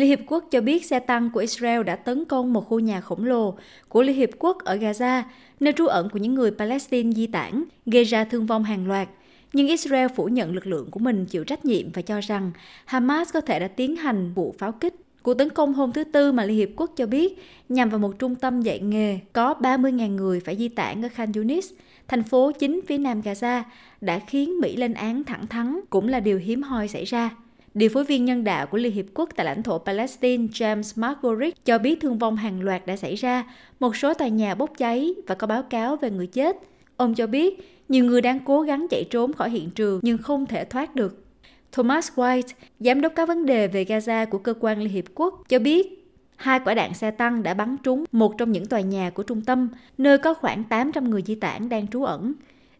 Liên Hiệp Quốc cho biết xe tăng của Israel đã tấn công một khu nhà khổng lồ của Liên Hiệp Quốc ở Gaza, nơi trú ẩn của những người Palestine di tản, gây ra thương vong hàng loạt. Nhưng Israel phủ nhận lực lượng của mình chịu trách nhiệm và cho rằng Hamas có thể đã tiến hành vụ pháo kích. Cuộc tấn công hôm thứ Tư mà Liên Hiệp Quốc cho biết nhằm vào một trung tâm dạy nghề có 30.000 người phải di tản ở Khan Yunis, thành phố chính phía nam Gaza, đã khiến Mỹ lên án thẳng thắn cũng là điều hiếm hoi xảy ra. Điều phối viên nhân đạo của Liên Hiệp Quốc tại lãnh thổ Palestine James Margorick cho biết thương vong hàng loạt đã xảy ra, một số tòa nhà bốc cháy và có báo cáo về người chết. Ông cho biết nhiều người đang cố gắng chạy trốn khỏi hiện trường nhưng không thể thoát được. Thomas White, giám đốc các vấn đề về Gaza của cơ quan Liên Hiệp Quốc, cho biết hai quả đạn xe tăng đã bắn trúng một trong những tòa nhà của trung tâm, nơi có khoảng 800 người di tản đang trú ẩn.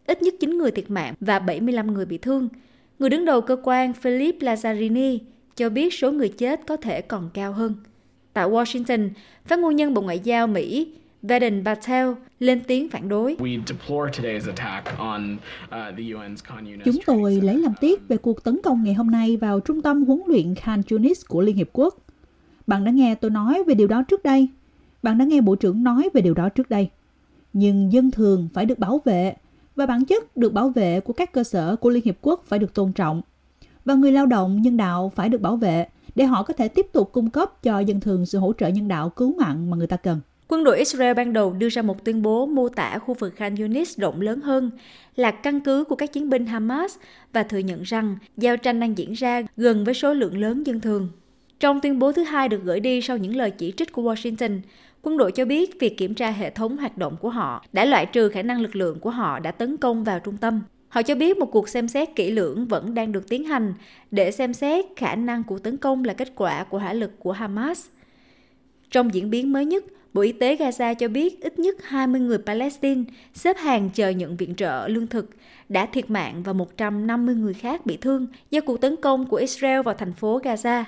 Ít nhất 9 người thiệt mạng và 75 người bị thương. Người đứng đầu cơ quan Philip Lazzarini cho biết số người chết có thể còn cao hơn. Tại Washington, phát ngôn nhân Bộ Ngoại giao Mỹ Vedant Patel lên tiếng phản đối. Uh, Chúng tôi lấy làm tiếc về cuộc tấn công ngày hôm nay vào trung tâm huấn luyện Khan Yunis của Liên Hiệp Quốc. Bạn đã nghe tôi nói về điều đó trước đây. Bạn đã nghe Bộ trưởng nói về điều đó trước đây. Nhưng dân thường phải được bảo vệ và bản chất được bảo vệ của các cơ sở của Liên Hiệp Quốc phải được tôn trọng. Và người lao động nhân đạo phải được bảo vệ để họ có thể tiếp tục cung cấp cho dân thường sự hỗ trợ nhân đạo cứu mạng mà người ta cần. Quân đội Israel ban đầu đưa ra một tuyên bố mô tả khu vực Khan Yunis rộng lớn hơn là căn cứ của các chiến binh Hamas và thừa nhận rằng giao tranh đang diễn ra gần với số lượng lớn dân thường. Trong tuyên bố thứ hai được gửi đi sau những lời chỉ trích của Washington, quân đội cho biết việc kiểm tra hệ thống hoạt động của họ đã loại trừ khả năng lực lượng của họ đã tấn công vào trung tâm. Họ cho biết một cuộc xem xét kỹ lưỡng vẫn đang được tiến hành để xem xét khả năng của tấn công là kết quả của hỏa lực của Hamas. Trong diễn biến mới nhất, Bộ Y tế Gaza cho biết ít nhất 20 người Palestine xếp hàng chờ nhận viện trợ lương thực đã thiệt mạng và 150 người khác bị thương do cuộc tấn công của Israel vào thành phố Gaza.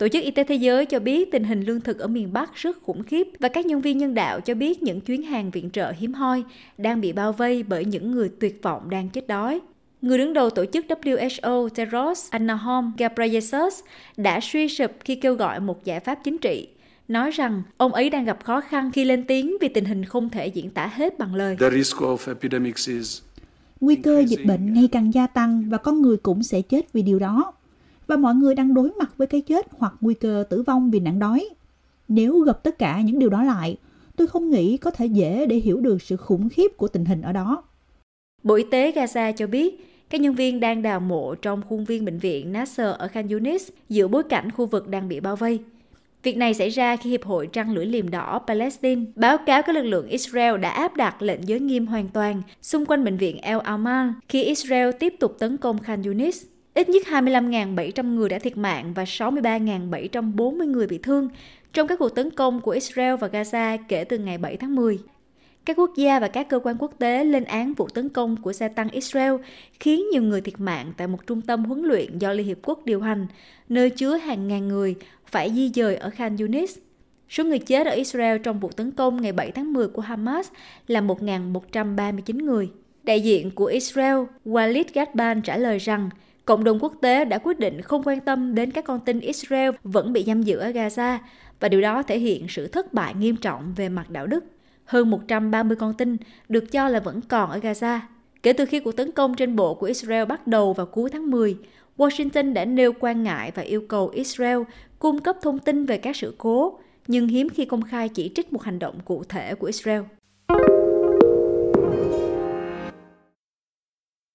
Tổ chức Y tế Thế giới cho biết tình hình lương thực ở miền Bắc rất khủng khiếp và các nhân viên nhân đạo cho biết những chuyến hàng viện trợ hiếm hoi đang bị bao vây bởi những người tuyệt vọng đang chết đói. Người đứng đầu tổ chức WHO Tedros Adhanom Ghebreyesus đã suy sụp khi kêu gọi một giải pháp chính trị nói rằng ông ấy đang gặp khó khăn khi lên tiếng vì tình hình không thể diễn tả hết bằng lời. Nguy cơ dịch bệnh ngày càng gia tăng và con người cũng sẽ chết vì điều đó. Và mọi người đang đối mặt với cái chết hoặc nguy cơ tử vong vì nạn đói. Nếu gặp tất cả những điều đó lại, tôi không nghĩ có thể dễ để hiểu được sự khủng khiếp của tình hình ở đó. Bộ Y tế Gaza cho biết, các nhân viên đang đào mộ trong khuôn viên bệnh viện Nasser ở Khan Yunis giữa bối cảnh khu vực đang bị bao vây. Việc này xảy ra khi Hiệp hội Trăng lưỡi liềm đỏ Palestine báo cáo các lực lượng Israel đã áp đặt lệnh giới nghiêm hoàn toàn xung quanh bệnh viện El Amal khi Israel tiếp tục tấn công Khan Yunis. Ít nhất 25.700 người đã thiệt mạng và 63.740 người bị thương trong các cuộc tấn công của Israel và Gaza kể từ ngày 7 tháng 10. Các quốc gia và các cơ quan quốc tế lên án vụ tấn công của xe tăng Israel khiến nhiều người thiệt mạng tại một trung tâm huấn luyện do Liên Hiệp Quốc điều hành, nơi chứa hàng ngàn người phải di dời ở Khan Yunis. Số người chết ở Israel trong vụ tấn công ngày 7 tháng 10 của Hamas là 1.139 người. Đại diện của Israel, Walid Gadban trả lời rằng cộng đồng quốc tế đã quyết định không quan tâm đến các con tin Israel vẫn bị giam giữ ở Gaza và điều đó thể hiện sự thất bại nghiêm trọng về mặt đạo đức. Hơn 130 con tin được cho là vẫn còn ở Gaza. Kể từ khi cuộc tấn công trên bộ của Israel bắt đầu vào cuối tháng 10, Washington đã nêu quan ngại và yêu cầu Israel cung cấp thông tin về các sự cố, nhưng hiếm khi công khai chỉ trích một hành động cụ thể của Israel.